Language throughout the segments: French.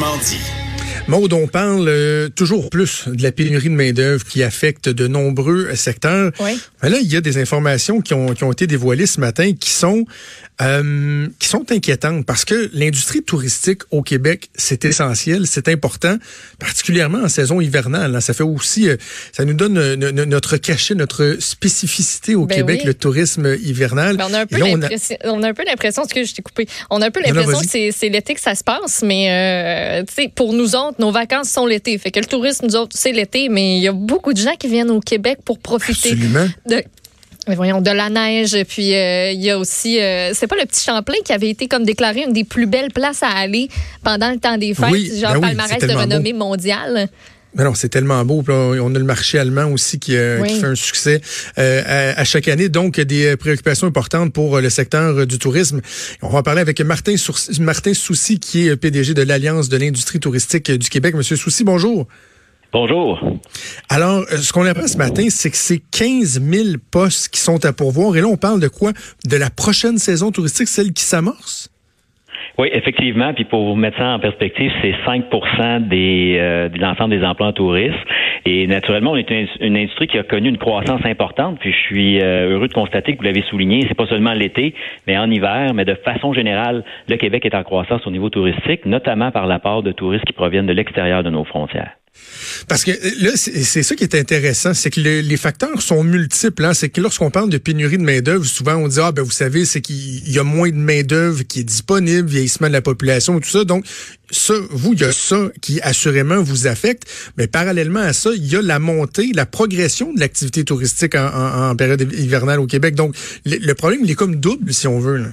Franchement. Maud, on parle euh, toujours plus de la pénurie de main-d'œuvre qui affecte de nombreux secteurs. Oui. Mais là, il y a des informations qui ont, qui ont été dévoilées ce matin qui sont euh, qui sont inquiétantes parce que l'industrie touristique au Québec, c'est essentiel, c'est important, particulièrement en saison hivernale. hein. Ça fait aussi, euh, ça nous donne no- no- notre cachet, notre spécificité au Ben Québec, oui. le tourisme hivernal. Ben, on a un peu là, on a- l'impression, on a un peu l'impression, que je t'ai coupé, on a un peu Non, non, l'impression vas-y. que c'est, l'été que ça se passe, mais pour nous autres, nos vacances sont l'été. Fait que le tourisme, nous autres, c'est l'été, mais il y a beaucoup de gens qui viennent au Québec pour profiter Absolument. de mais voyons, de la neige. Puis euh, il y a aussi, euh, c'est pas le petit Champlain qui avait été comme déclaré une des plus belles places à aller pendant le temps des fêtes, Oui, genre ben palmarès de renommée mondiale. Mais non, c'est tellement beau. On a le marché allemand aussi qui, euh, Oui. qui fait un succès euh, à, à chaque année. Donc, des euh, préoccupations importantes pour euh, le secteur euh, du tourisme. On va en parler avec Martin, Martin Soucy, qui est PDG de l'Alliance de l'industrie touristique du Québec. Monsieur Soucy, bonjour. Bonjour. Alors, ce qu'on apprend ce matin, c'est que c'est 15 000 postes qui sont à pourvoir. Et là, on parle de quoi? De la prochaine saison touristique, celle qui s'amorce? Oui, effectivement. Puis pour vous mettre ça en perspective, c'est 5 des, euh, de l'ensemble des emplois en tourisme. Et naturellement, on est une, industrie qui a connu une croissance importante. Puis je suis euh, heureux de constater que vous l'avez souligné, c'est pas seulement l'été, mais en hiver, mais de façon générale, le Québec est en croissance au niveau touristique, notamment par l'apport de touristes qui proviennent de l'extérieur de nos frontières. Parce que euh, là, c'est ça qui est intéressant, c'est que le- les facteurs sont multiples. Hein. C'est que lorsqu'on parle de pénurie de main-d'œuvre, souvent on dit ah ben vous savez, c'est qu'il y a moins de main-d'œuvre qui est disponible, vieillissement de la population tout ça. Donc ça, vous, il y a ça qui assurément vous affecte, mais parallèlement à ça, il y a la montée, la progression de l'activité touristique en, en- en période hivernale au Québec. Donc le, le problème, il est comme double si on veut. Là.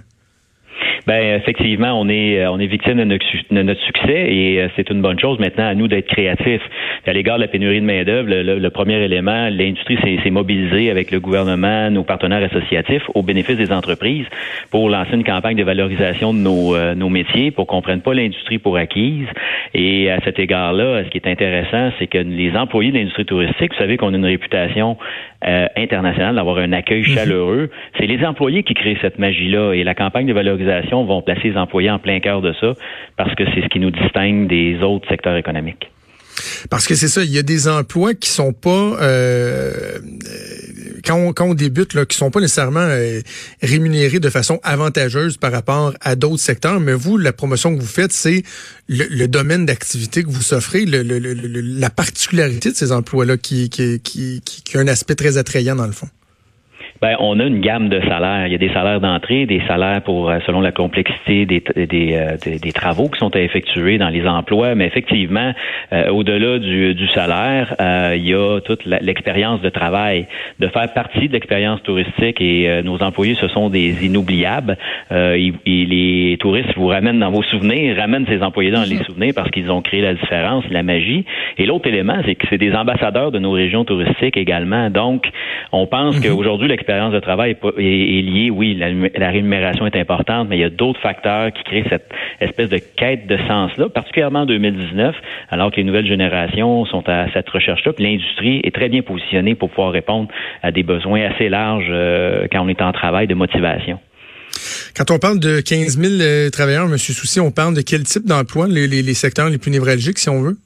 Ben effectivement, on est euh, on est victime de notre, succès et euh, c'est une bonne chose maintenant à nous d'être créatifs. À l'égard de la pénurie de main d'œuvre, le, premier élément, l'industrie s'est s'est mobilisée avec le gouvernement, nos partenaires associatifs, au bénéfice des entreprises, pour lancer une campagne de valorisation de nos euh, nos métiers, pour qu'on prenne pas l'industrie pour acquise. Et à cet égard-là, ce qui est intéressant, c'est que les employés de l'industrie touristique, vous savez qu'on a une réputation euh, internationale d'avoir un accueil chaleureux. C'est les employés qui créent cette magie-là et la campagne de valorisation vont placer les employés en plein cœur de ça parce que c'est ce qui nous distingue des autres secteurs économiques. Parce que c'est ça, il y a des emplois qui sont pas euh, quand, quand on débute, là, qui sont pas nécessairement euh, rémunérés de façon avantageuse par rapport à d'autres secteurs. Mais vous, la promotion que vous faites, c'est le, domaine d'activité que vous offrez, la particularité de ces emplois-là qui, qui, qui a un aspect très attrayant dans le fond. Ben, on a une gamme de salaires. Il y a des salaires d'entrée, des salaires pour euh, selon la complexité des, des, euh, des, des travaux qui sont à effectuer dans les emplois. Mais effectivement, euh, au-delà du, du salaire, euh, il y a toute l'expérience de travail, de faire partie de l'expérience touristique. Et euh, nos employés, ce sont des inoubliables. Euh, ils- ils- les touristes vous ramènent dans vos souvenirs, ramènent ces employés dans les souvenirs parce qu'ils ont créé la différence, la magie. Et l'autre élément, c'est que c'est des ambassadeurs de nos régions touristiques également. Donc, on pense qu'aujourd'hui, l'expérience de travail est, liée, oui, la, rémunération est importante, mais il y a d'autres facteurs qui créent cette espèce de quête de sens-là, particulièrement en 2019, alors que les nouvelles générations sont à cette recherche-là. Puis l'industrie est très bien positionnée pour pouvoir répondre à des besoins assez larges euh, quand on est en travail de motivation. Quand on parle de 15 000 euh, travailleurs, Monsieur Soucy, on parle de quel type d'emploi, les secteurs les plus névralgiques, si on veut?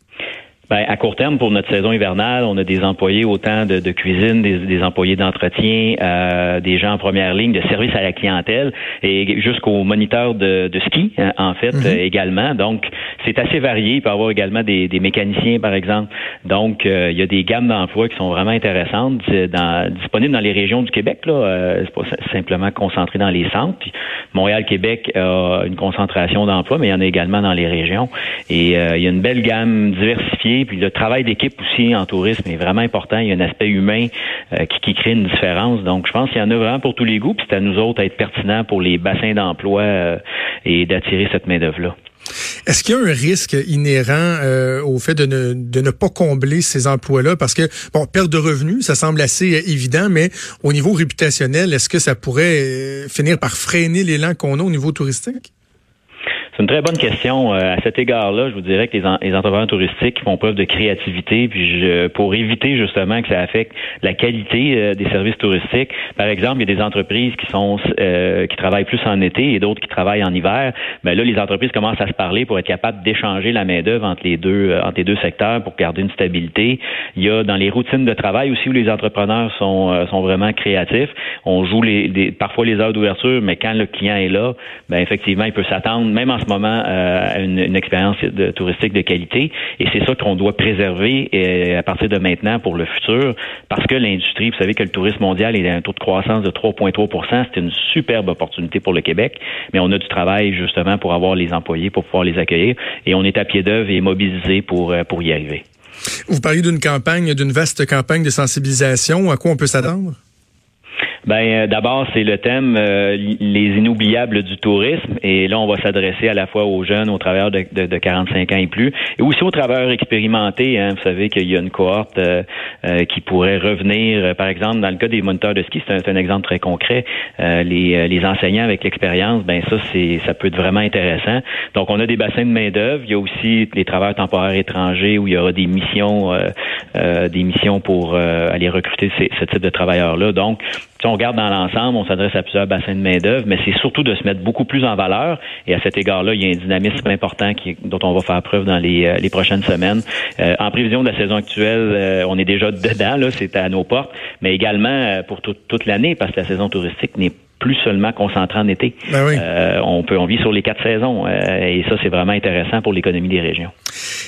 Ben, à court terme, pour notre saison hivernale, on a des employés autant de, de cuisine, des, des employés d'entretien, euh, des gens en première ligne de service à la clientèle et jusqu'aux moniteurs de, de ski, hein, en fait, Mhm. euh, également. Donc, c'est assez varié. Il peut y avoir également des, mécaniciens, par exemple. Donc, euh, il y a des gammes d'emplois qui sont vraiment intéressantes, euh, disponibles dans les régions du Québec. Là, euh, c'est pas simplement concentré dans les centres. Montréal-Québec a une concentration d'emplois, mais il y en a également dans les régions. Et euh, il y a une belle gamme diversifiée. Puis le travail d'équipe aussi en tourisme est vraiment important. Il y a un aspect humain qui, qui crée une différence. Donc, je pense qu'il y en a vraiment pour tous les goûts. Puis c'est à nous autres à être pertinents pour les bassins d'emploi et d'attirer cette main-d'œuvre-là. Est-ce qu'il y a un risque inhérent euh, au fait de ne, de ne pas combler ces emplois-là? Parce que, bon, perte de revenus, ça semble assez euh, évident, mais au niveau réputationnel, est-ce que ça pourrait euh, finir par freiner l'élan qu'on a au niveau touristique? Une très bonne question. Euh, à cet égard-là, je vous dirais que les, les, entrepreneurs touristiques font preuve de créativité, puis je, pour éviter justement que ça affecte la qualité euh, des services touristiques. Par exemple, il y a des entreprises qui sont euh, qui travaillent plus en été et d'autres qui travaillent en hiver. Mais ben là, les entreprises commencent à se parler pour être capables d'échanger la main d'œuvre entre les deux entre les deux secteurs pour garder une stabilité. Il y a dans les routines de travail aussi où les entrepreneurs sont sont vraiment créatifs. On joue les, parfois les heures d'ouverture, mais quand le client est là, ben effectivement, il peut s'attendre, même en moment, euh, une, expérience touristique de qualité. Et c'est ça qu'on doit préserver et, à partir de maintenant pour le futur, parce que l'industrie, vous savez que le tourisme mondial est à un taux de croissance de 3,3 C'est une superbe opportunité pour le Québec, mais on a du travail justement pour avoir les employés, pour pouvoir les accueillir, et on est à pied d'œuvre et mobilisé pour, euh, pour y arriver. Vous parlez d'une campagne, d'une vaste campagne de sensibilisation. À quoi on peut s'attendre? Ben euh, d'abord c'est le thème euh, les inoubliables du tourisme et là on va s'adresser à la fois aux jeunes, aux travailleurs de, de, 45 ans et plus et aussi aux travailleurs expérimentés. Hein. Vous savez qu'il y a une cohorte euh, qui pourrait revenir, par exemple dans le cas des moniteurs de ski, c'est un, exemple très concret. les, les enseignants avec l'expérience, ben ça c'est ça peut être vraiment intéressant. Donc on a des bassins de main d'œuvre. Il y a aussi les travailleurs temporaires étrangers où il y aura des missions des missions pour aller recruter ces, ce type de travailleurs là. Donc si on regarde dans l'ensemble, on s'adresse à plusieurs bassins de main-d'œuvre, mais c'est surtout de se mettre beaucoup plus en valeur. Et à cet égard-là, il y a un dynamisme important qui, dont on va faire preuve dans les, euh, les prochaines semaines. Euh, en prévision de la saison actuelle, euh, on est déjà dedans, là, c'est à nos portes, mais également pour toute l'année, parce que la saison touristique n'est plus seulement concentré en été. Ben euh, on peut on vit sur les quatre saisons euh, et ça c'est vraiment intéressant pour l'économie des régions.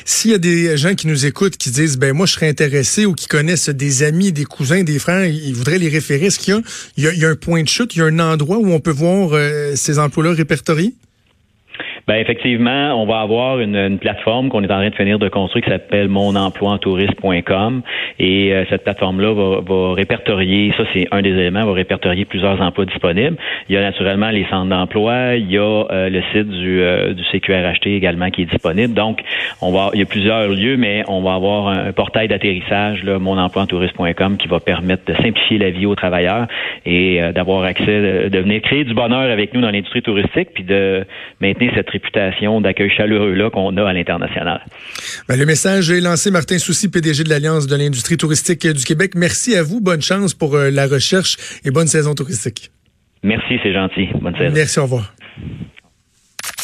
S'il y a des gens qui nous écoutent qui disent ben moi je serais intéressé ou qui connaissent des amis, des cousins, des frères, ils voudraient les référer, est-ce qu'il y a, il y a, un point de chute, il y a un endroit où on peut voir euh, ces emplois-là répertoriés? Ben effectivement, on va avoir une, une plateforme qu'on est en train de finir de construire qui s'appelle monemploientourisme.com et euh, cette plateforme-là va, va, répertorier, ça c'est un des éléments, va répertorier plusieurs emplois disponibles. Il y a naturellement les centres d'emploi, il y a euh, le site du, euh, du CQRHT également qui est disponible. Donc, on va, il y a plusieurs lieux, mais on va avoir un, portail d'atterrissage, monemploientourisme.com, qui va permettre de simplifier la vie aux travailleurs et d'avoir accès, de venir créer du bonheur avec nous dans l'industrie touristique, puis de maintenir cette réputation d'accueil chaleureux-là qu'on a à l'international. Ben, le message est lancé. Martin Soucy, PDG de l'Alliance de l'industrie touristique du Québec. Merci à vous. Bonne chance pour euh, la recherche et bonne saison touristique. Merci, c'est gentil. Bonne saison. Merci, au revoir.